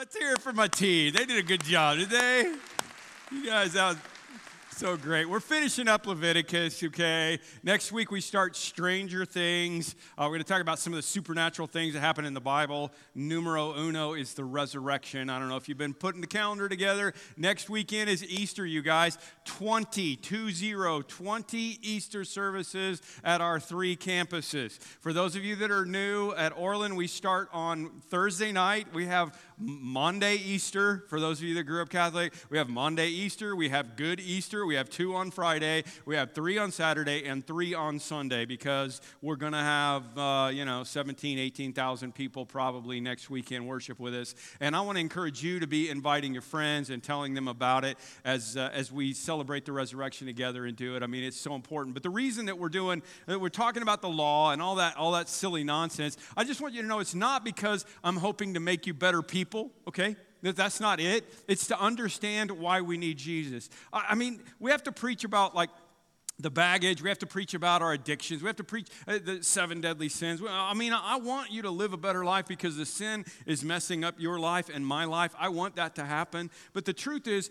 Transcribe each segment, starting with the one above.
Let's hear it for my team. They did a good job, did they? You guys out so great. We're finishing up Leviticus, okay? Next week we start Stranger Things. Uh, we're going to talk about some of the supernatural things that happen in the Bible. Numero uno is the resurrection. I don't know if you've been putting the calendar together. Next weekend is Easter, you guys. 20, 20, 20 Easter services at our three campuses. For those of you that are new at Orland, we start on Thursday night. We have Maundy Easter. For those of you that grew up Catholic, we have Maundy Easter. We have Good Easter. We have two on Friday. We have three on Saturday and three on Sunday because we're going to have, uh, you know, 17, 18,000 people probably next weekend worship with us. And I want to encourage you to be inviting your friends and telling them about it as, uh, as we celebrate the resurrection together and do it. I mean, it's so important. But the reason that we're doing, that we're talking about the law and all that, all that silly nonsense, I just want you to know it's not because I'm hoping to make you better people people, okay? That's not it. It's to understand why we need Jesus. I mean, we have to preach about like the baggage. We have to preach about our addictions. We have to preach uh, the seven deadly sins. I mean, I want you to live a better life because the sin is messing up your life and my life. I want that to happen. But the truth is,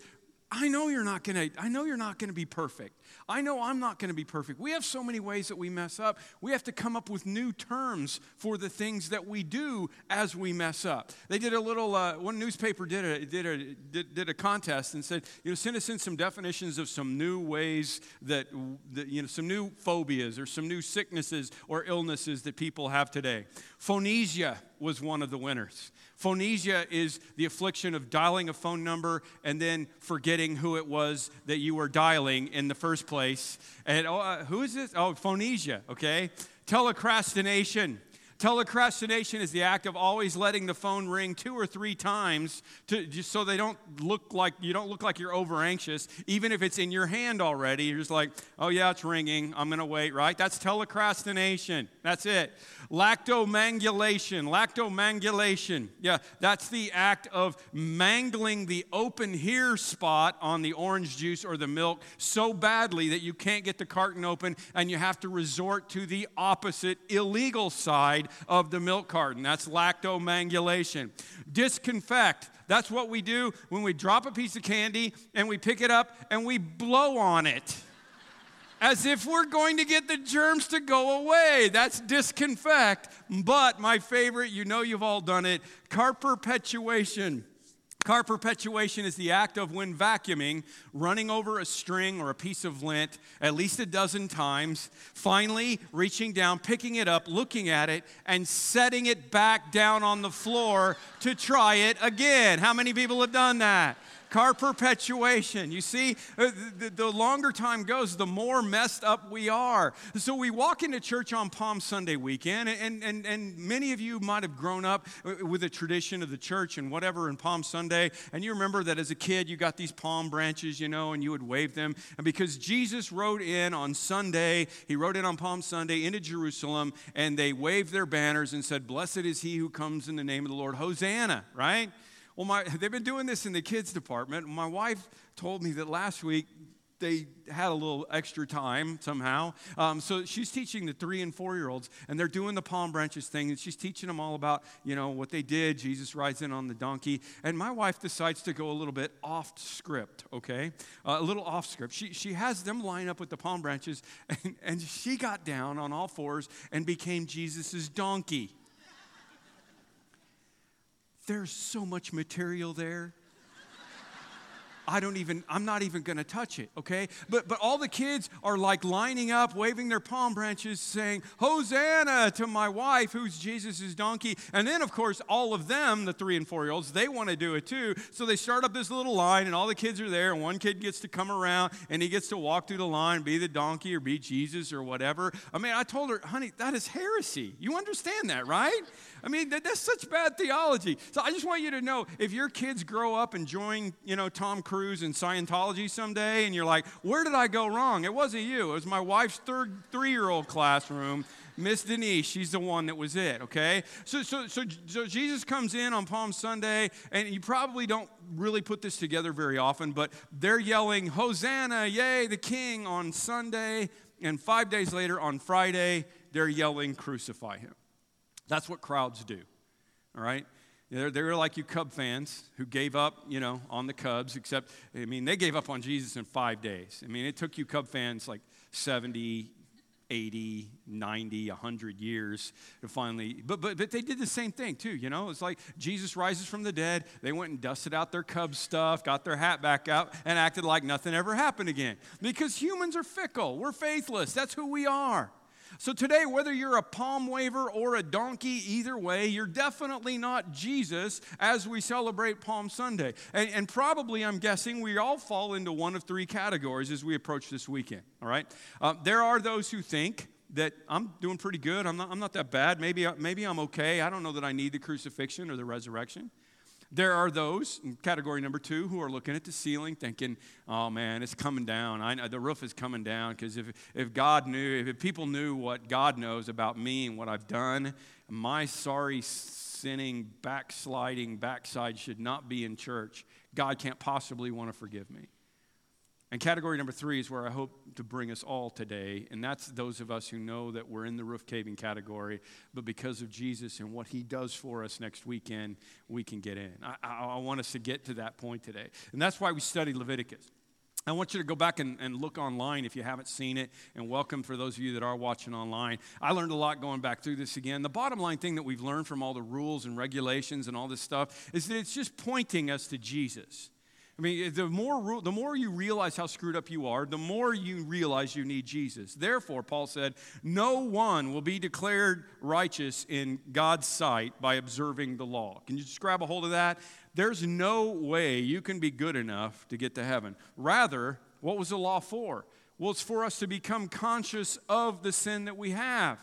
I know you're not going to I know you're not going to be perfect. I know I'm not going to be perfect. We have so many ways that we mess up. We have to come up with new terms for the things that we do as we mess up. They did a little, uh, one newspaper did a, did, a, did, did, a contest and said, you know, send us in some definitions of some new ways that, that, you know, some new phobias or some new sicknesses or illnesses that people have today. Phonesia was one of the winners. Phonesia is the affliction of dialing a phone number and then forgetting who it was that you were dialing in the first place. And oh, uh, who is this? Oh, phonesia, okay? Telecrastination. Telecrastination is the act of always letting the phone ring two or three times to, just so they don't look like you don't look like you're over anxious, even if it's in your hand already. You're just like, oh yeah, it's ringing. I'm gonna wait, right? That's telecrastination. That's it. Lactomangulation. Lactomangulation. Yeah, that's the act of mangling the open here spot on the orange juice or the milk so badly that you can't get the carton open and you have to resort to the opposite illegal side of the milk carton. That's lactomangulation. Disinfect. That's what we do when we drop a piece of candy and we pick it up and we blow on it as if we're going to get the germs to go away. That's disinfect. But my favorite, you know you've all done it, car perpetuation. Car perpetuation is the act of when vacuuming, running over a string or a piece of lint at least a dozen times, finally reaching down, picking it up, looking at it, and setting it back down on the floor to try it again. How many people have done that? Car perpetuation. You see, uh, the, longer time goes, the more messed up we are. So we walk into church on Palm Sunday weekend, and, and, and many of you might have grown up with a tradition of the church and whatever in Palm Sunday. And you remember that as a kid, you got these palm branches, you know, and you would wave them. And because Jesus rode in on Sunday, he rode in on Palm Sunday into Jerusalem, and they waved their banners and said, Blessed is he who comes in the name of the Lord. Hosanna, right? Well, my, they've been doing this in the kids department. My wife told me that last week they had a little extra time somehow. Um, so she's teaching the three and four year olds, and they're doing the palm branches thing, and she's teaching them all about, you know, what they did. Jesus rides in on the donkey. And my wife decides to go a little bit off script, okay? Uh, a little off script. She, she has them line up with the palm branches, and, and she got down on all fours and became Jesus's donkey. There's so much material there. I don't even, I'm not even gonna touch it, okay? But but all the kids are like lining up, waving their palm branches, saying, Hosanna to my wife, who's Jesus' donkey. And then, of course, all of them, the three and four year olds, they wanna do it too. So they start up this little line, and all the kids are there, and one kid gets to come around and he gets to walk through the line, be the donkey or be Jesus or whatever. I mean, I told her, honey, that is heresy. You understand that, right? I mean, that, that's such bad theology. So I just want you to know if your kids grow up and join, you know, Tom Cruise and Scientology someday, and you're like, where did I go wrong? It wasn't you. It was my wife's third three year old classroom. Miss Denise, she's the one that was it, okay? So, so, so, so Jesus comes in on Palm Sunday, and you probably don't really put this together very often, but they're yelling, Hosanna, yay, the king on Sunday, and five days later on Friday, they're yelling, crucify him. That's what crowds do, all right? They're, they're like you Cub fans who gave up, you know, on the Cubs, except, I mean, they gave up on Jesus in five days. I mean, it took you Cub fans like 70, 80, 90, 100 years to finally, but, but, but they did the same thing too, you know? It's like Jesus rises from the dead. They went and dusted out their Cubs stuff, got their hat back out, and acted like nothing ever happened again. Because humans are fickle. We're faithless. That's who we are. So today, whether you're a palm waver or a donkey, either way, you're definitely not Jesus as we celebrate Palm Sunday. And, and, probably, I'm guessing, we all fall into one of three categories as we approach this weekend, all right? Uh, there are those who think, that I'm doing pretty good. I'm not, I'm not that bad. Maybe, maybe I'm okay. I don't know that I need the crucifixion or the resurrection. There are those, in category number two, who are looking at the ceiling thinking, oh man, it's coming down. I, the roof is coming down because if, if God knew, if people knew what God knows about me and what I've done, my sorry, sinning, backsliding backside should not be in church. God can't possibly want to forgive me. And category number three is where I hope to bring us all today, and that's those of us who know that we're in the roof caving category, but because of Jesus and what he does for us next weekend, we can get in. I, I, want us to get to that point today. And that's why we study Leviticus. I want you to go back and, and, look online if you haven't seen it, and welcome for those of you that are watching online. I learned a lot going back through this again. The bottom line thing that we've learned from all the rules and regulations and all this stuff is that it's just pointing us to Jesus. I mean, the more, the more you realize how screwed up you are, the more you realize you need Jesus. Therefore, Paul said, no one will be declared righteous in God's sight by observing the law. Can you just grab a hold of that? There's no way you can be good enough to get to heaven. Rather, what was the law for? Well, it's for us to become conscious of the sin that we have.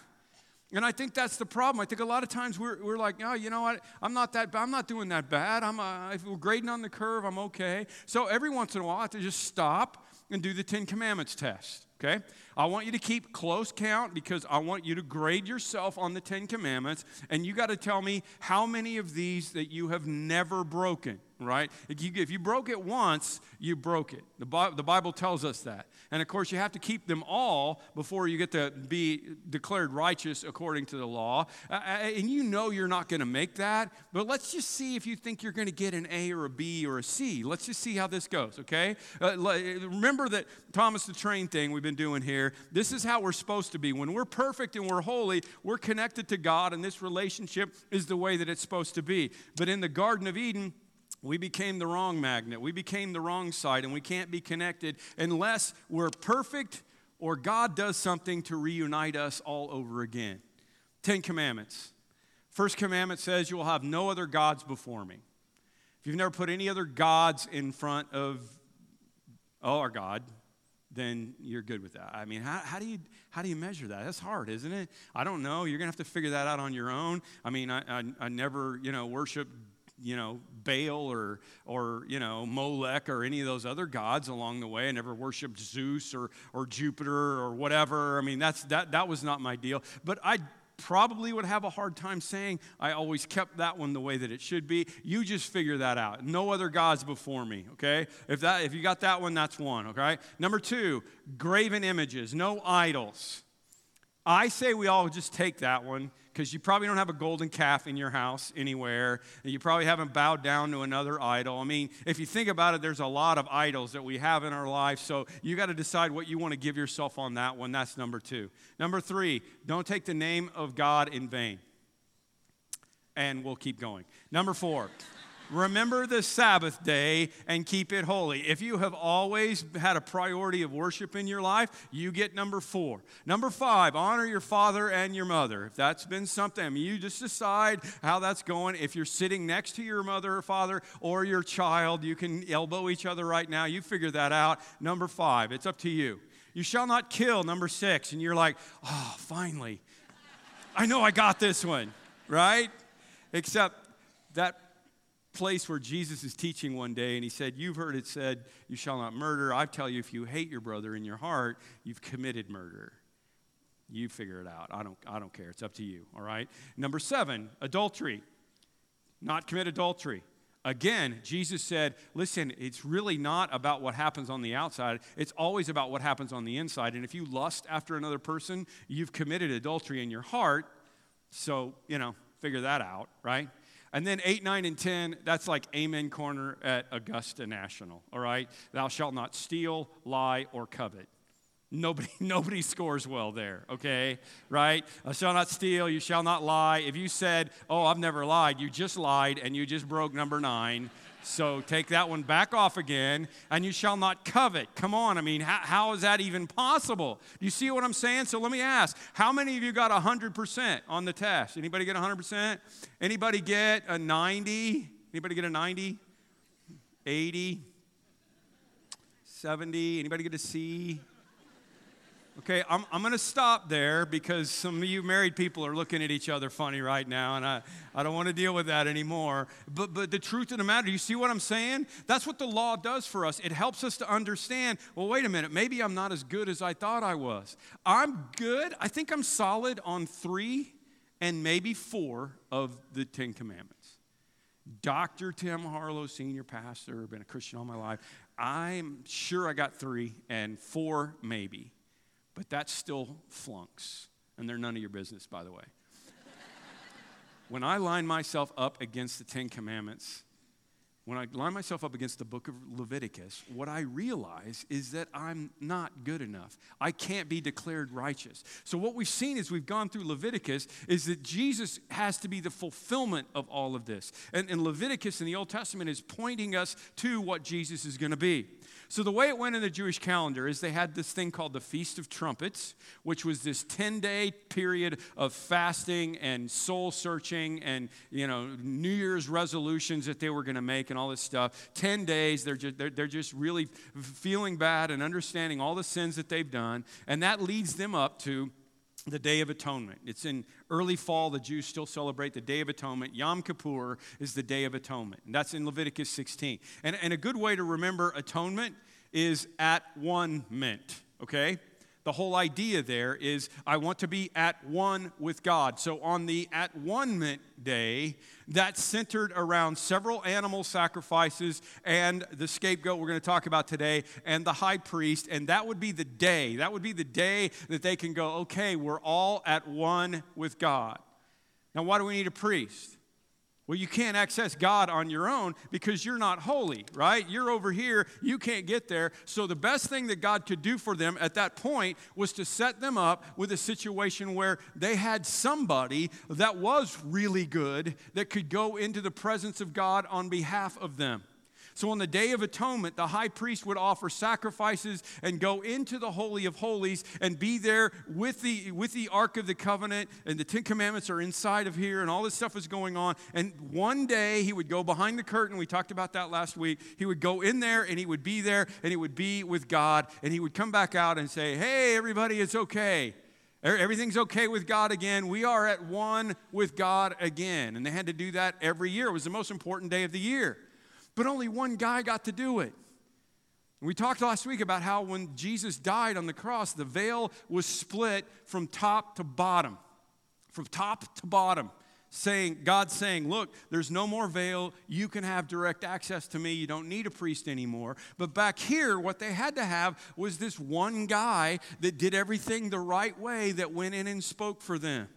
And I think that's the problem. I think a lot of times we're, we're like, oh, you know what? I'm not that. bad. I'm not doing that bad. I'm uh, if we're grading on the curve. I'm okay. So every once in a while, I have to just stop and do the Ten Commandments test. Okay? I want you to keep close count because I want you to grade yourself on the Ten Commandments, and you got to tell me how many of these that you have never broken right? If you, if you, broke it once, you broke it. The, Bi- the Bible tells us that. And of course, you have to keep them all before you get to be declared righteous according to the law. Uh, and you know you're not going to make that, but let's just see if you think you're going to get an A or a B or a C. Let's just see how this goes, okay? Uh, remember that Thomas the Train thing we've been doing here. This is how we're supposed to be. When we're perfect and we're holy, we're connected to God, and this relationship is the way that it's supposed to be. But in the Garden of Eden, we became the wrong magnet. We became the wrong side, and we can't be connected unless we're perfect or God does something to reunite us all over again. Ten Commandments. First commandment says, You will have no other gods before me. If you've never put any other gods in front of oh, our God, then you're good with that. I mean, how, how, do you, how do you measure that? That's hard, isn't it? I don't know. You're going to have to figure that out on your own. I mean, I, I, I never, you know, worship you know, Baal or, or, you know, Molech or any of those other gods along the way. I never worshiped Zeus or, or Jupiter or whatever. I mean, that's, that, that was not my deal. But I probably would have a hard time saying I always kept that one the way that it should be. You just figure that out. No other gods before me, okay? If that if you got that one, that's one, okay? Number 2, graven images, no idols. I say we all just take that one because you probably don't have a golden calf in your house anywhere, and you probably haven't bowed down to another idol. I mean, if you think about it, there's a lot of idols that we have in our life, so you got to decide what you want to give yourself on that one. That's number two. Number three, don't take the name of God in vain. And we'll keep going. Number four, Remember the Sabbath day and keep it holy. If you have always had a priority of worship in your life, you get number four. Number five, honor your father and your mother. If that's been something, I mean, you just decide how that's going. If you're sitting next to your mother or father or your child, you can elbow each other right now. You figure that out. Number five, it's up to you. You shall not kill, number six. And you're like, oh, finally. I know I got this one, right? Except that place where Jesus is teaching one day, and he said, You've heard it said, You shall not murder. I tell you, if you hate your brother in your heart, you've committed murder. You figure it out. I don't, I don't care. It's up to you, all right? Number seven, adultery. Not commit adultery. Again, Jesus said, listen, it's really not about what happens on the outside. It's always about what happens on the inside. And if you lust after another person, you've committed adultery in your heart. So, you know, figure that out, right? And then 8, 9, and 10, that's like Amen Corner at Augusta National, all right? Thou shalt not steal, lie, or covet. Nobody, nobody scores well there, okay? Right? I shall not steal, you shall not lie. If you said, Oh, I've never lied, you just lied and you just broke number nine. So take that one back off again, and you shall not covet. Come on, I mean, how, how is that even possible? Do you see what I'm saying? So let me ask, how many of you got 100% on the test? Anybody get 100%? Anybody get a 90? Anybody get a 90? 80? 70? Anybody get a C? Okay, I'm, I'm going to stop there because some of you married people are looking at each other funny right now, and I, I don't want to deal with that anymore. But, but the truth of the matter, you see what I'm saying? That's what the law does for us. It helps us to understand well, wait a minute, maybe I'm not as good as I thought I was. I'm good. I think I'm solid on three and maybe four of the Ten Commandments. Dr. Tim Harlow, senior pastor, been a Christian all my life. I'm sure I got three and four maybe but that's still flunks. And they're none of your business, by the way. when I line myself up against the Ten Commandments, when I line myself up against the book of Leviticus, what I realize is that I'm not good enough. I can't be declared righteous. So, what we've seen as we've gone through Leviticus is that Jesus has to be the fulfillment of all of this. And, and Leviticus in the Old Testament is pointing us to what Jesus is going to be. So, the way it went in the Jewish calendar is they had this thing called the Feast of Trumpets, which was this 10 day period of fasting and soul searching and, you know, New Year's resolutions that they were going to make and all this stuff. 10 days, they're just, they're, they're just really feeling bad and understanding all the sins that they've done. And that leads them up to the Day of Atonement. It's in early fall. The Jews still celebrate the Day of Atonement. Yom Kippur is the Day of Atonement. And that's in Leviticus 16. And, and a good way to remember atonement is at one mint, okay? The whole idea there is I want to be at one with God. So on the at one day, that's centered around several animal sacrifices and the scapegoat we're going to talk about today and the high priest. And that would be the day. That would be the day that they can go, okay, we're all at one with God. Now, why do we need a priest? Well, you can't access God on your own because you're not holy, right? You're over here, you can't get there. So, the best thing that God could do for them at that point was to set them up with a situation where they had somebody that was really good that could go into the presence of God on behalf of them. So on the Day of Atonement, the high priest would offer sacrifices and go into the Holy of Holies and be there with the, with the Ark of the Covenant, and the Ten Commandments are inside of here, and all this stuff is going on. And one day he would go behind the curtain. We talked about that last week. He would go in there and he would be there and he would be with God, and he would come back out and say, Hey, everybody, it's okay. Everything's okay with God again. We are at one with God again. And they had to do that every year. It was the most important day of the year but only one guy got to do it. We talked last week about how when Jesus died on the cross, the veil was split from top to bottom. From top to bottom. Saying, God saying, Look, there's no more veil. You can have direct access to me. You don't need a priest anymore. But back here, what they had to have was this one guy that did everything the right way that went in and spoke for them.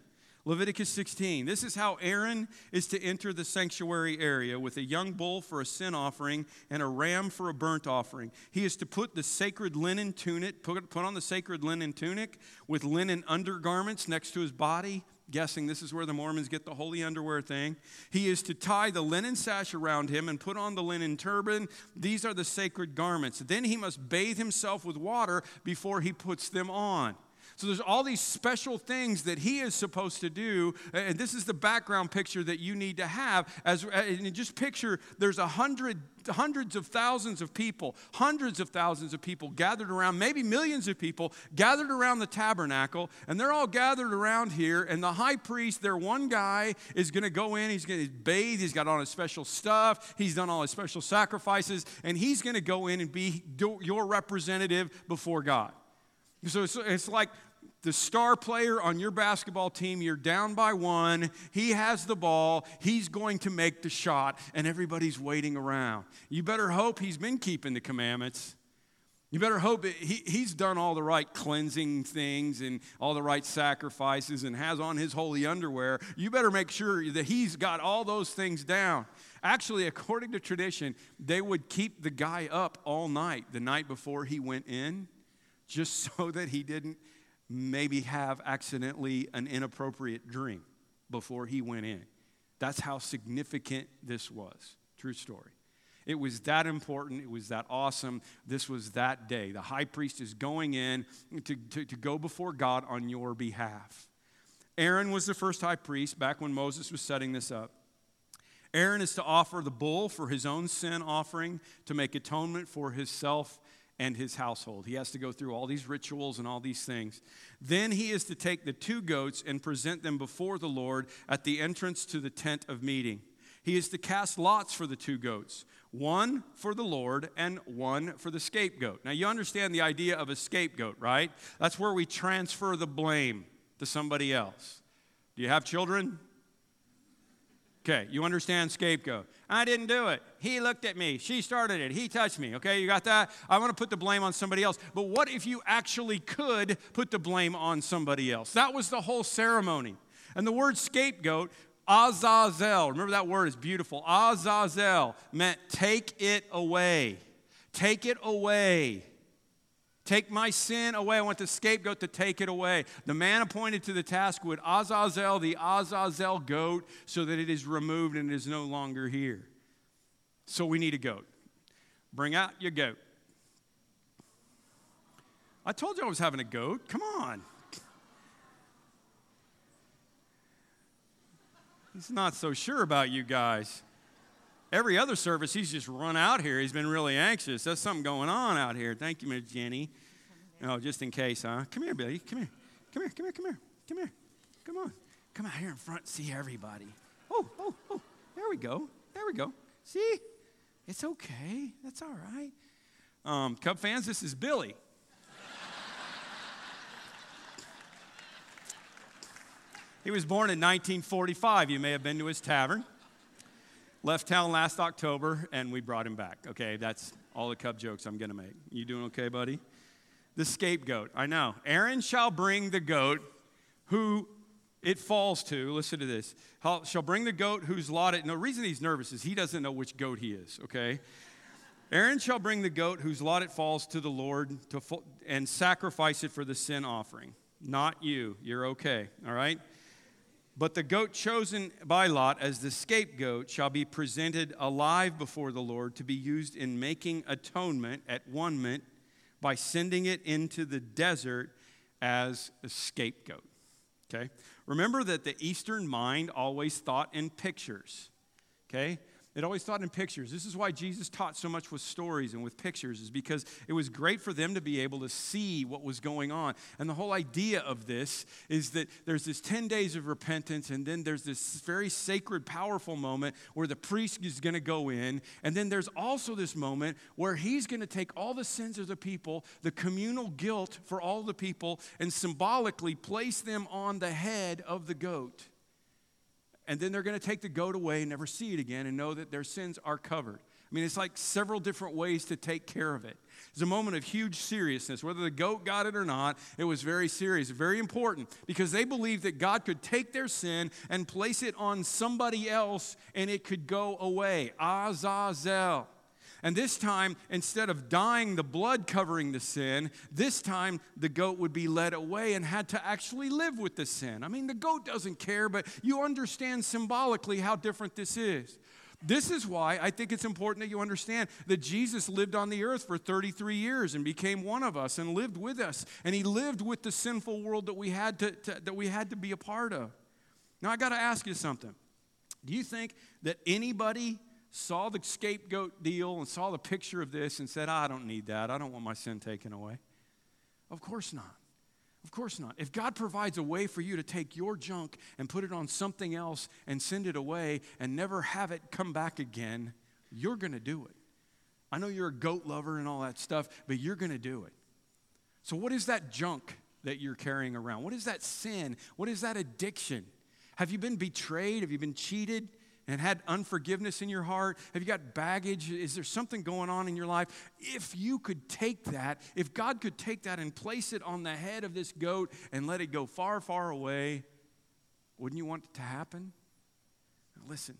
Leviticus 16. This is how Aaron is to enter the sanctuary area with a young bull for a sin offering and a ram for a burnt offering. He is to put the sacred linen tunic, put, put on the sacred linen tunic with linen undergarments next to his body. Guessing this is where the Mormons get the holy underwear thing. He is to tie the linen sash around him and put on the linen turban. These are the sacred garments. Then he must bathe himself with water before he puts them on. So there's all these special things that he is supposed to do. And this is the background picture that you need to have. As and just picture there's a hundred hundreds of thousands of people, hundreds of thousands of people gathered around, maybe millions of people gathered around the tabernacle, and they're all gathered around here. And the high priest, their one guy, is going to go in, he's going to bathe, he's got on his special stuff, he's done all his special sacrifices, and he's going to go in and be your representative before God. So it's, it's like the star player on your basketball team, you're down by one, he has the ball, he's going to make the shot, and everybody's waiting around. You better hope he's been keeping the commandments. You better hope he, he's done all the right cleansing things and all the right sacrifices and has on his holy underwear. You better make sure that he's got all those things down. Actually, according to tradition, they would keep the guy up all night the night before he went in just so that he didn't maybe have accidentally an inappropriate dream before he went in. That's how significant this was. True story. It was that important. It was that awesome. This was that day. The high priest is going in to, to, to, go before God on your behalf. Aaron was the first high priest back when Moses was setting this up. Aaron is to offer the bull for his own sin offering to make atonement for himself and his household. He has to go through all these rituals and all these things. Then he is to take the two goats and present them before the Lord at the entrance to the tent of meeting. He is to cast lots for the two goats one for the Lord and one for the scapegoat. Now, you understand the idea of a scapegoat, right? That's where we transfer the blame to somebody else. Do you have children? Okay, you understand scapegoat. I didn't do it. He looked at me. She started it. He touched me. Okay, you got that? I want to put the blame on somebody else. But what if you actually could put the blame on somebody else? That was the whole ceremony. And the word scapegoat Azazel, remember that word is beautiful. Azazel meant take it away. Take it away. Take my sin away. I want the scapegoat to take it away. The man appointed to the task would Azazel, the Azazel goat, so that it is removed and is no longer here. So we need a goat. Bring out your goat. I told you I was having a goat. Come on. He's not so sure about you guys. Every other service, he's just run out here. He's been really anxious. There's something going on out here. Thank you, Miss Jenny. Oh, just in case, huh? Come here, Billy. Come here. Come here. Come here. Come here. Come here. Come on. Come out here in front. See everybody. Oh, oh, oh. There we go. There we go. See? It's okay. That's all right. Um, Cub fans, this is Billy. He was born in 1945. You may have been to his tavern. Left town last October, and we brought him back. Okay, that's all the Cub jokes I'm going to make. You doing okay, buddy? The scapegoat. I know. Aaron shall bring the goat who it falls to. Listen to this. Shall bring the goat whose lot it. No reason he's nervous is he doesn't know which goat he is, okay? Aaron shall bring the goat whose lot it falls to the Lord to, and sacrifice it for the sin offering. Not you. You're okay, all right? But the goat chosen by Lot as the scapegoat shall be presented alive before the Lord to be used in making atonement at one mint by sending it into the desert as a scapegoat. Okay? Remember that the Eastern mind always thought in pictures. Okay? It always taught in pictures. This is why Jesus taught so much with stories and with pictures, is because it was great for them to be able to see what was going on. And the whole idea of this is that there's this 10 days of repentance, and then there's this very sacred, powerful moment where the priest is going to go in. And then there's also this moment where he's going to take all the sins of the people, the communal guilt for all the people, and symbolically place them on the head of the goat and then they're going to take the goat away and never see it again and know that their sins are covered. I mean, it's like several different ways to take care of it. It's a moment of huge seriousness. Whether the goat got it or not, it was very serious, very important, because they believed that God could take their sin and place it on somebody else and it could go away. Azazel. And this time, instead of dying, the blood covering the sin, this time the goat would be led away and had to actually live with the sin. I mean, the goat doesn't care, but you understand symbolically how different this is. This is why I think it's important that you understand that Jesus lived on the earth for 33 years and became one of us and lived with us. And he lived with the sinful world that we had to, to that we had to be a part of. Now, I got to ask you something. Do you think that anybody saw the scapegoat deal and saw the picture of this and said, I don't need that. I don't want my sin taken away. Of course not. Of course not. If God provides a way for you to take your junk and put it on something else and send it away and never have it come back again, you're going to do it. I know you're a goat lover and all that stuff, but you're going to do it. So, what is that junk that you're carrying around? What is that sin? What is that addiction? Have you been betrayed? Have you been cheated? And had unforgiveness in your heart? Have you got baggage? Is there something going on in your life? If you could take that, if God could take that and place it on the head of this goat and let it go far, far away, wouldn't you want it to happen? Now listen.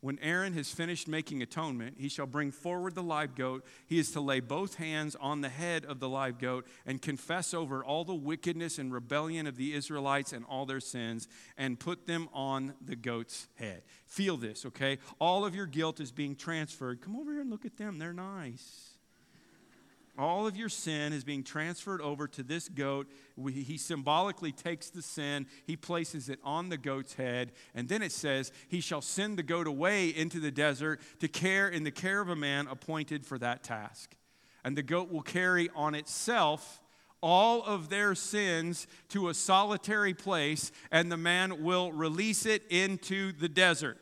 When Aaron has finished making atonement, he shall bring forward the live goat. He is to lay both hands on the head of the live goat and confess over all the wickedness and rebellion of the Israelites and all their sins and put them on the goat's head. Feel this, okay? All of your guilt is being transferred. Come over here and look at them, they're nice. All of your sin is being transferred over to this goat. He symbolically takes the sin, he places it on the goat's head, and then it says, He shall send the goat away into the desert to care in the care of a man appointed for that task. And the goat will carry on itself all of their sins to a solitary place, and the man will release it into the desert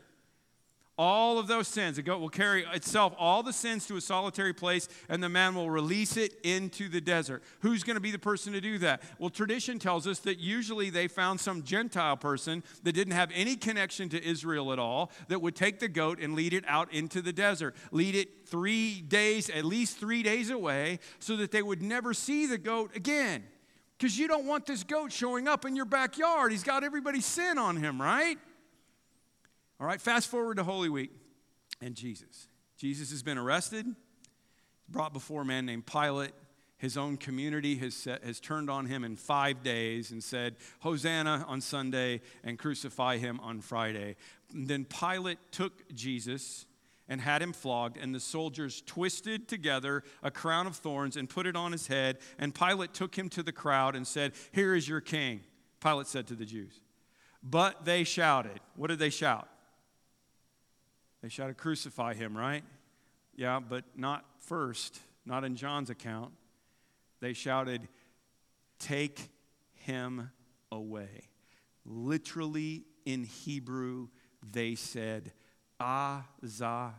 all of those sins. The goat will carry itself all the sins to a solitary place, and the man will release it into the desert. Who's going to be the person to do that? Well, tradition tells us that usually they found some Gentile person that didn't have any connection to Israel at all that would take the goat and lead it out into the desert, lead it three days, at least three days away, so that they would never see the goat again. Because you don't want this goat showing up in your backyard. He's got everybody's sin on him, right? All right, fast forward to Holy Week and Jesus. Jesus has been arrested, brought before a man named Pilate. His own community has, set, has turned on him in five days and said, Hosanna on Sunday and crucify him on Friday. And then Pilate took Jesus and had him flogged, and the soldiers twisted together a crown of thorns and put it on his head. And Pilate took him to the crowd and said, Here is your king. Pilate said to the Jews. But they shouted. What did they shout? They shouted, Crucify him, right? Yeah, but not first, not in John's account. They shouted, Take him away. Literally in Hebrew, they said, Azazel.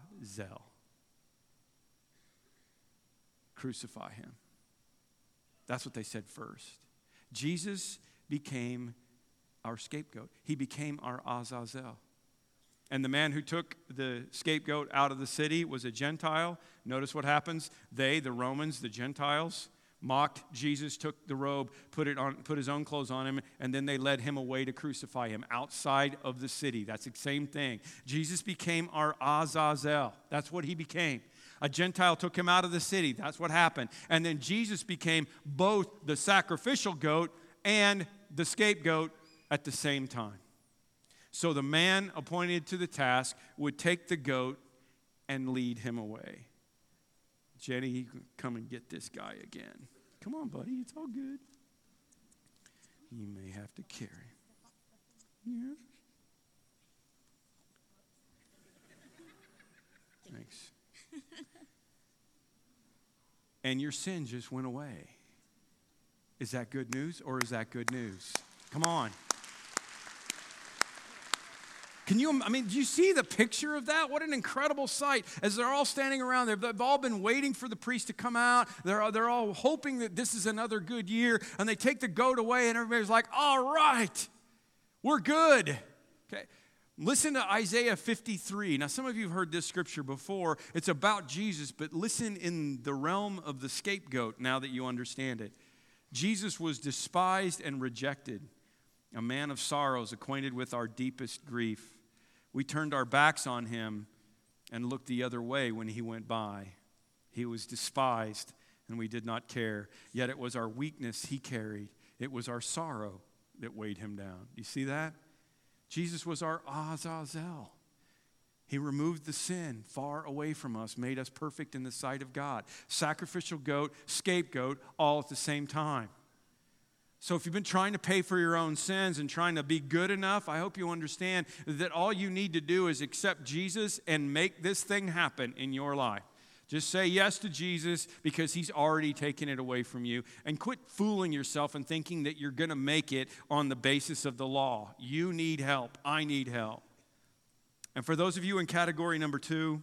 Crucify him. That's what they said first. Jesus became our scapegoat, he became our Azazel. And the man who took the scapegoat out of the city was a Gentile. Notice what happens. They, the Romans, the Gentiles, mocked Jesus, took the robe, put, it on, put his own clothes on him, and then they led him away to crucify him outside of the city. That's the same thing. Jesus became our Azazel. That's what he became. A Gentile took him out of the city. That's what happened. And then Jesus became both the sacrificial goat and the scapegoat at the same time. So the man appointed to the task would take the goat and lead him away. Jenny, come and get this guy again. Come on, buddy, it's all good. You may have to carry. Yeah. Thanks. and your sin just went away. Is that good news or is that good news? Come on. Can you, I mean, do you see the picture of that? What an incredible sight. As they're all standing around, they've, they've all been waiting for the priest to come out. They're, they're all hoping that this is another good year. And they take the goat away, and everybody's like, all right, we're good. Okay. Listen to Isaiah 53. Now, some of you have heard this scripture before. It's about Jesus, but listen in the realm of the scapegoat now that you understand it. Jesus was despised and rejected, a man of sorrows, acquainted with our deepest grief. We turned our backs on him and looked the other way when he went by. He was despised and we did not care. Yet it was our weakness he carried, it was our sorrow that weighed him down. You see that? Jesus was our Azazel. He removed the sin far away from us, made us perfect in the sight of God. Sacrificial goat, scapegoat, all at the same time. So, if you've been trying to pay for your own sins and trying to be good enough, I hope you understand that all you need to do is accept Jesus and make this thing happen in your life. Just say yes to Jesus because he's already taken it away from you. And quit fooling yourself and thinking that you're going to make it on the basis of the law. You need help. I need help. And for those of you in category number two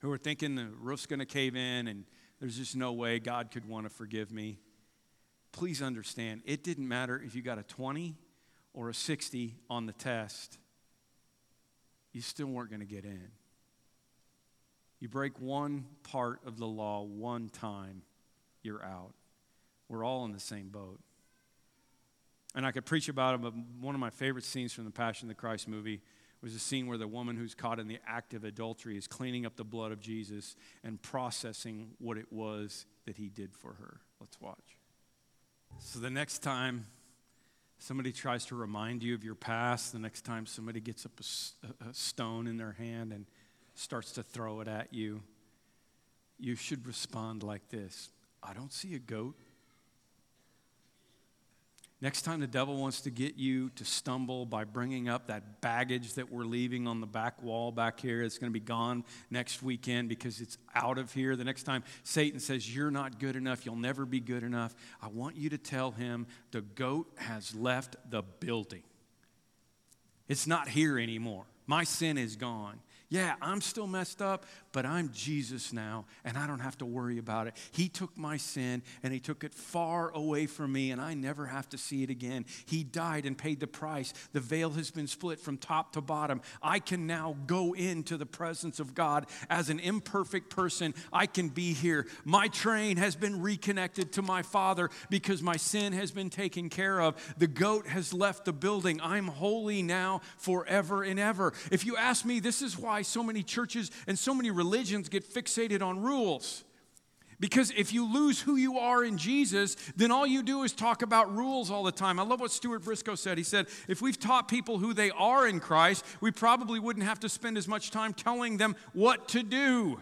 who are thinking the roof's going to cave in and there's just no way God could want to forgive me, please understand, it didn't matter if you got a 20 or a 60 on the test. you still weren't going to get in. You break one part of the law one time, you're out. We're all in the same boat. And I could preach about it, but one of my favorite scenes from the Passion of the Christ movie was a scene where the woman who's caught in the act of adultery is cleaning up the blood of Jesus and processing what it was that he did for her. Let's watch. So the next time somebody tries to remind you of your past, the next time somebody gets up a, a stone in their hand and starts to throw it at you, you should respond like this I don't see a goat. Next time the devil wants to get you to stumble by bringing up that baggage that we're leaving on the back wall back here, it's going to be gone next weekend because it's out of here. The next time Satan says, You're not good enough, you'll never be good enough, I want you to tell him the goat has left the building. It's not here anymore. My sin is gone. Yeah, I'm still messed up, but I'm Jesus now, and I don't have to worry about it. He took my sin and He took it far away from me, and I never have to see it again. He died and paid the price. The veil has been split from top to bottom. I can now go into the presence of God as an imperfect person. I can be here. My train has been reconnected to my Father because my sin has been taken care of. The goat has left the building. I'm holy now forever and ever. If you ask me, this is why why so many churches and so many religions get fixated on rules. Because if you lose who you are in Jesus, then all you do is talk about rules all the time. I love what Stuart Briscoe said. He said, if we've taught people who they are in Christ, we probably wouldn't have to spend as much time telling them what to do.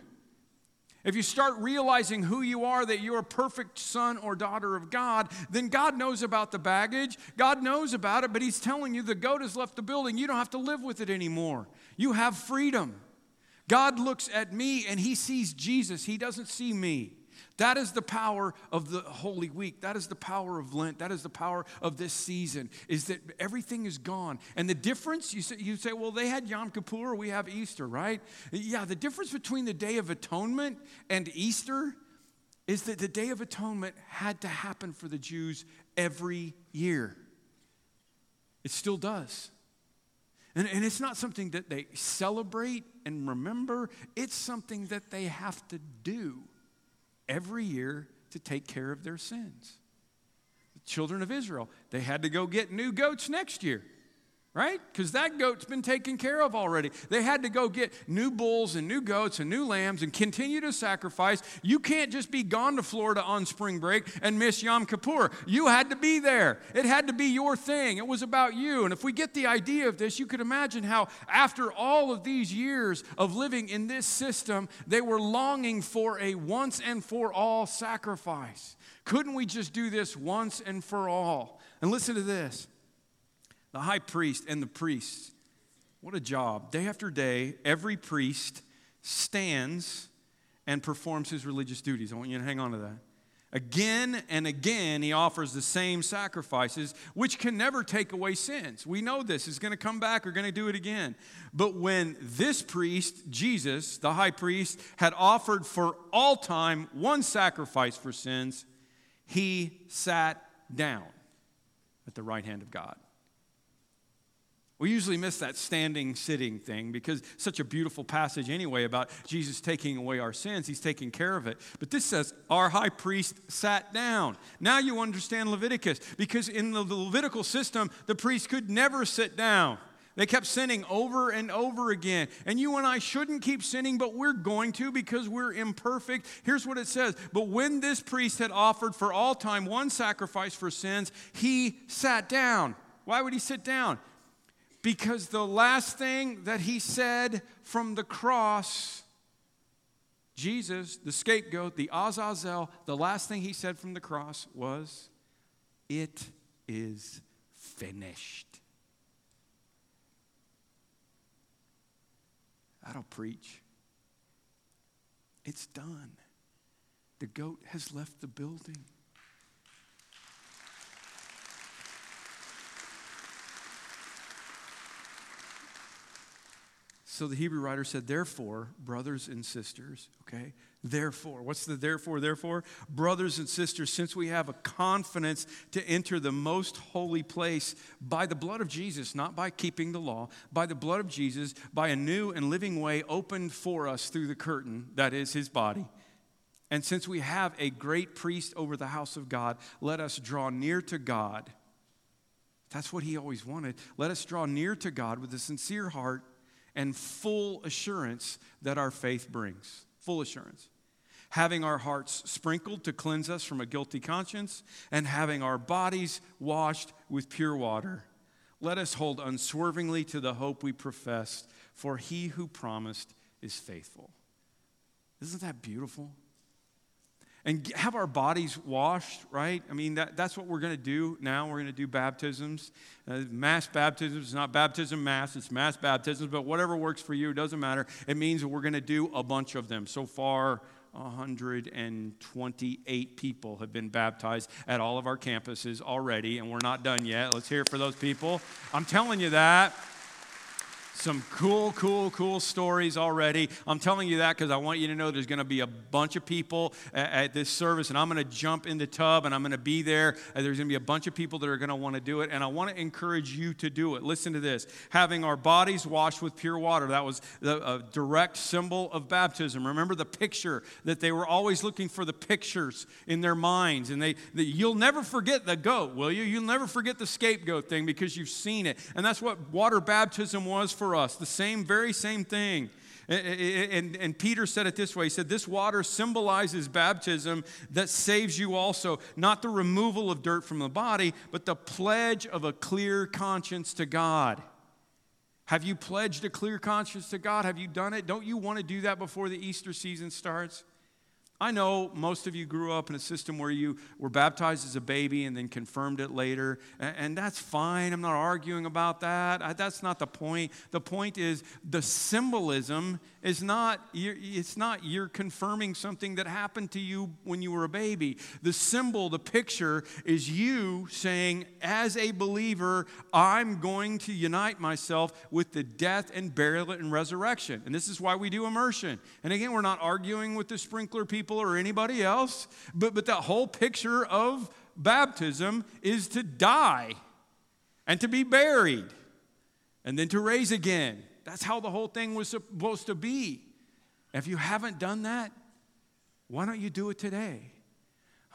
If you start realizing who you are, that you're a perfect son or daughter of God, then God knows about the baggage. God knows about it, but He's telling you the goat has left the building. You don't have to live with it anymore. You have freedom. God looks at me and He sees Jesus, He doesn't see me. That is the power of the Holy Week. That is the power of Lent. That is the power of this season, is that everything is gone. And the difference, you say, you say, well, they had Yom Kippur, we have Easter, right? Yeah, the difference between the Day of Atonement and Easter is that the Day of Atonement had to happen for the Jews every year. It still does. And, and it's not something that they celebrate and remember, it's something that they have to do every year to take care of their sins. The children of Israel, they had to go get new goats next year right? Because that goat's been taken care of already. They had to go get new bulls and new goats and new lambs and continue to sacrifice. You can't just be gone to Florida on spring break and miss Yom Kippur. You had to be there. It had to be your thing. It was about you. And if we get the idea of this, you could imagine how, after all of these years of living in this system, they were longing for a once and for all sacrifice. Couldn't we just do this once and for all? And listen to this the high priest and the priests. What a job. Day after day, every priest stands and performs his religious duties. I want you to hang on to that. Again and again, he offers the same sacrifices, which can never take away sins. We know this. He's going to come back, we're going to do it again. But when this priest, Jesus, the high priest, had offered for all time one sacrifice for sins, he sat down at the right hand of God. We usually miss that standing, sitting thing because such a beautiful passage anyway about Jesus taking away our sins. He's taking care of it. But this says, our high priest sat down. Now you understand Leviticus because in the Levitical system, the priest could never sit down. They kept sinning over and over again. And you and I shouldn't keep sinning, but we're going to because we're imperfect. Here's what it says But when this priest had offered for all time one sacrifice for sins, he sat down. Why would he sit down? Because the last thing that he said from the cross, Jesus, the scapegoat, the Azazel, the last thing he said from the cross was, It is finished. That'll preach. It's done. The goat has left the building. So the Hebrew writer said, Therefore, brothers and sisters, okay? Therefore, what's the therefore, therefore? Brothers and sisters, since we have a confidence to enter the most holy place by the blood of Jesus, not by keeping the law, by the blood of Jesus, by a new and living way opened for us through the curtain, that is his body. And since we have a great priest over the house of God, let us draw near to God. That's what he always wanted. Let us draw near to God with a sincere heart and full assurance that our faith brings. Full assurance. Having our hearts sprinkled to cleanse us from a guilty conscience, and having our bodies washed with pure water. Let us hold unswervingly to the hope we profess, for he who promised is faithful. Isn't that beautiful? And have our bodies washed, right? I mean, that, that's what we're going to do now. We're going to do baptisms. Uh, mass baptisms, not baptism mass, it's mass baptisms, but whatever works for you, doesn't matter. It means we're going to do a bunch of them. So far, 128 people have been baptized at all of our campuses already, and we're not done yet. Let's hear it for those people. I'm telling you that. Some cool, cool, cool stories already. I'm telling you that because I want you to know there's going to be a bunch of people at, at this service, and I'm going to jump in the tub and I'm going to be there. There's going to be a bunch of people that are going to want to do it, and I want to encourage you to do it. Listen to this having our bodies washed with pure water. That was the, a direct symbol of baptism. Remember the picture that they were always looking for the pictures in their minds, and they, the, you'll never forget the goat, will you? You'll never forget the scapegoat thing because you've seen it. And that's what water baptism was for for us. The same, very same thing. And, and, and, Peter said it this way He said, This water symbolizes baptism that saves you also, not the removal of dirt from the body, but the pledge of a clear conscience to God. Have you pledged a clear conscience to God? Have you done it? Don't you want to do that before the Easter season starts? I know most of you grew up in a system where you were baptized as a baby and then confirmed it later, and that's fine. I'm not arguing about that. That's not the point. The point is the symbolism is not it's not you're confirming something that happened to you when you were a baby. The symbol, the picture is you saying as a believer, I'm going to unite myself with the death and burial and resurrection. And this is why we do immersion. And again, we're not arguing with the sprinkler people or anybody else, but but that whole picture of baptism is to die and to be buried and then to raise again that's how the whole thing was supposed to be. If you haven't done that, why don't you do it today?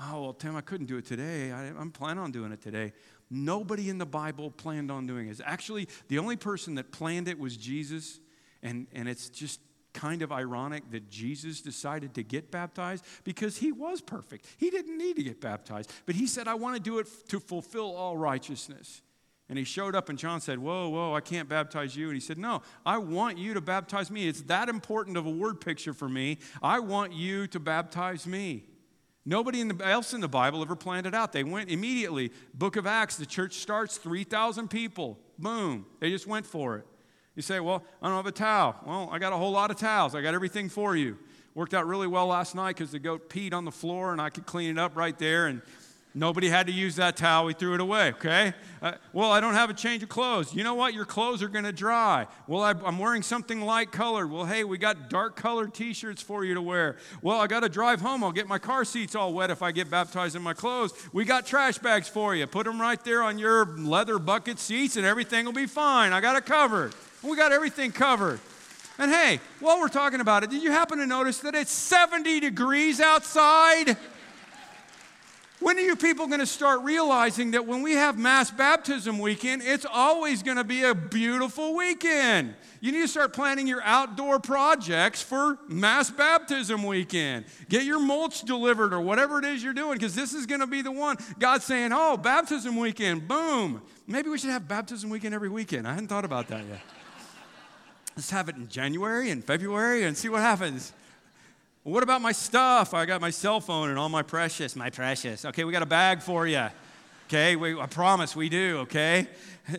Oh, well, Tim, I couldn't do it today. I, am planning on doing it today. Nobody in the Bible planned on doing it. Actually, the only person that planned it was Jesus. And, and it's just kind of ironic that Jesus decided to get baptized because he was perfect. He didn't need to get baptized. But he said, I want to do it to fulfill all righteousness. And he showed up, and John said, Whoa, whoa, I can't baptize you. And he said, No, I want you to baptize me. It's that important of a word picture for me. I want you to baptize me. Nobody else in the Bible ever planned it out. They went immediately. Book of Acts, the church starts, 3,000 people. Boom. They just went for it. You say, Well, I don't have a towel. Well, I got a whole lot of towels. I got everything for you. Worked out really well last night because the goat peed on the floor and I could clean it up right there. And Nobody had to use that towel. We threw it away, okay? Uh, well, I don't have a change of clothes. You know what? Your clothes are going to dry. Well, I, am wearing something light colored. Well, hey, we got dark colored t shirts for you to wear. Well, I got to drive home. I'll get my car seats all wet if I get baptized in my clothes. We got trash bags for you. Put them right there on your leather bucket seats and everything will be fine. I got it covered. We got everything covered. And hey, while we're talking about it, did you happen to notice that it's 70 degrees outside? When are you people going to start realizing that when we have mass baptism weekend, it's always going to be a beautiful weekend? You need to start planning your outdoor projects for mass baptism weekend. Get your mulch delivered or whatever it is you're doing, because this is going to be the one. God's saying, oh, baptism weekend, boom. Maybe we should have baptism weekend every weekend. I hadn't thought about that yet. Let's have it in January and February and see what happens. What about my stuff? I got my cell phone and all my precious, my precious. Okay, we got a bag for you. Okay, we, I promise we do, okay?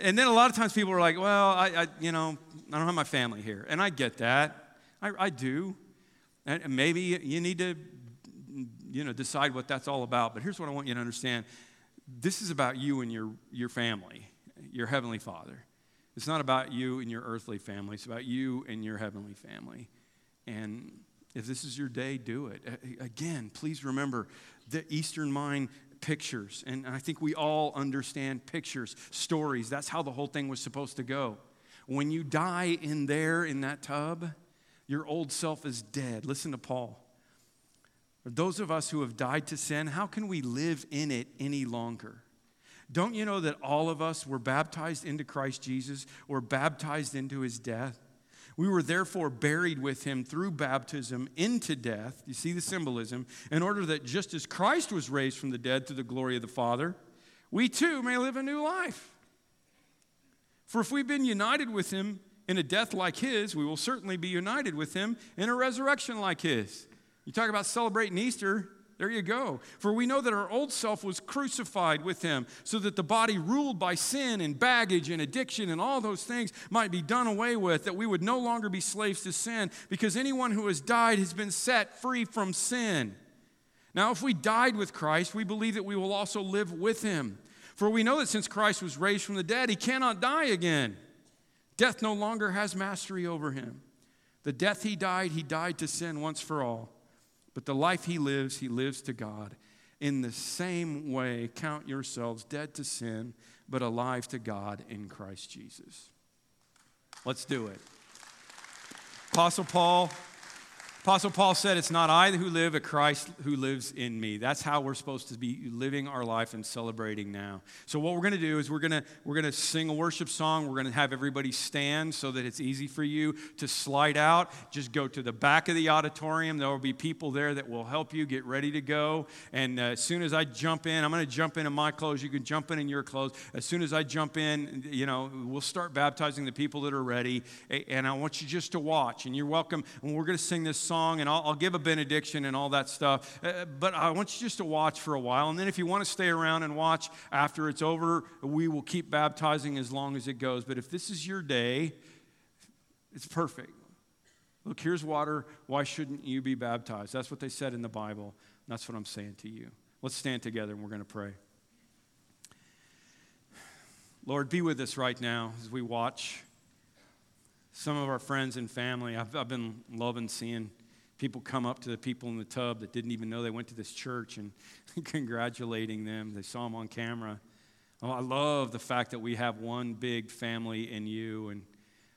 And then a lot of times people are like, well, I, I you know, I don't have my family here. And I get that. I, I do. And maybe you need to, you know, decide what that's all about. But here's what I want you to understand this is about you and your, your family, your Heavenly Father. It's not about you and your earthly family, it's about you and your heavenly family. And if this is your day, do it. Again, please remember the Eastern Mind pictures. And I think we all understand pictures, stories. That's how the whole thing was supposed to go. When you die in there, in that tub, your old self is dead. Listen to Paul. Those of us who have died to sin, how can we live in it any longer? Don't you know that all of us were baptized into Christ Jesus, were baptized into his death? We were therefore buried with him through baptism into death. You see the symbolism, in order that just as Christ was raised from the dead through the glory of the Father, we too may live a new life. For if we've been united with him in a death like his, we will certainly be united with him in a resurrection like his. You talk about celebrating Easter, there you go. For we know that our old self was crucified with him, so that the body ruled by sin and baggage and addiction and all those things might be done away with, that we would no longer be slaves to sin, because anyone who has died has been set free from sin. Now, if we died with Christ, we believe that we will also live with him. For we know that since Christ was raised from the dead, he cannot die again. Death no longer has mastery over him. The death he died, he died to sin once for all. But the life he lives, he lives to God. In the same way, count yourselves dead to sin, but alive to God in Christ Jesus. Let's do it. Apostle Paul Apostle Paul said, It's not I who live, but Christ who lives in me. That's how we're supposed to be living our life and celebrating now. So, what we're going to do is we're going to, we're to sing a worship song. We're going to have everybody stand so that it's easy for you to slide out. Just go to the back of the auditorium. There will be people there that will help you get ready to go. And uh, as soon as I jump in, I'm going to jump in in my clothes. You can jump in in your clothes. As soon as I jump in, you know, we'll start baptizing the people that are ready. And I want you just to watch. And you're welcome. And we're going to sing this song, and I'll, I'll give a benediction and all that stuff. Uh, but I want you just to watch for a while. And then if you want to stay around and watch after it's over, we will keep baptizing as long as it goes. But if this is your day, it's perfect. Look, here's water. Why shouldn't you be baptized? That's what they said in the Bible. That's what I'm saying to you. Let's stand together and we're going to pray. Lord, be with us right now as we watch some of our friends and family. I've, I've been loving seeing people come up to the people in the tub that didn't even know they went to this church and congratulating them. They saw them on camera. Oh, I love the fact that we have one big family in you. And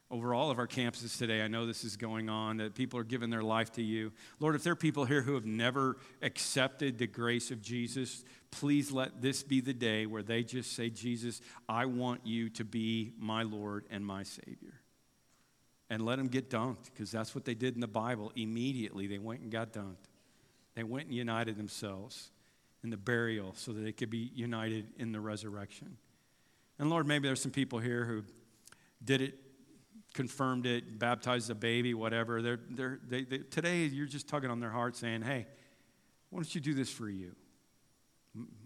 over all of our campuses today, I know this is going on, that people are giving their life to you. Lord, if there are people here who have never accepted the grace of Jesus, please let this be the day where they just say, Jesus, I want you to be my Lord and my Savior and let them get dunked because that's what they did in the Bible. Immediately, they went and got dunked. They went and united themselves in the burial so that they could be united in the resurrection. And Lord, maybe there's some people here who did it, confirmed it, baptized a baby, whatever. They're, they're, they, they, today, you're just tugging on their heart saying, hey, why don't you do this for you?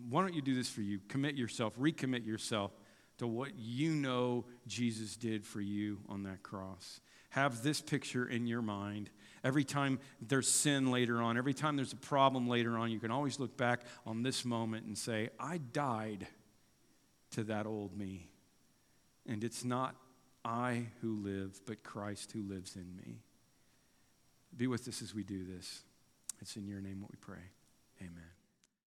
Why don't you do this for you? Commit yourself, recommit yourself to what you know Jesus did for you on that cross have this picture in your mind. Every time there's sin later on, every time there's a problem later on, you can always look back on this moment and say, I died to that old me. And it's not I who live, but Christ who lives in me. Be with us as we do this. It's in your name what we pray. Amen.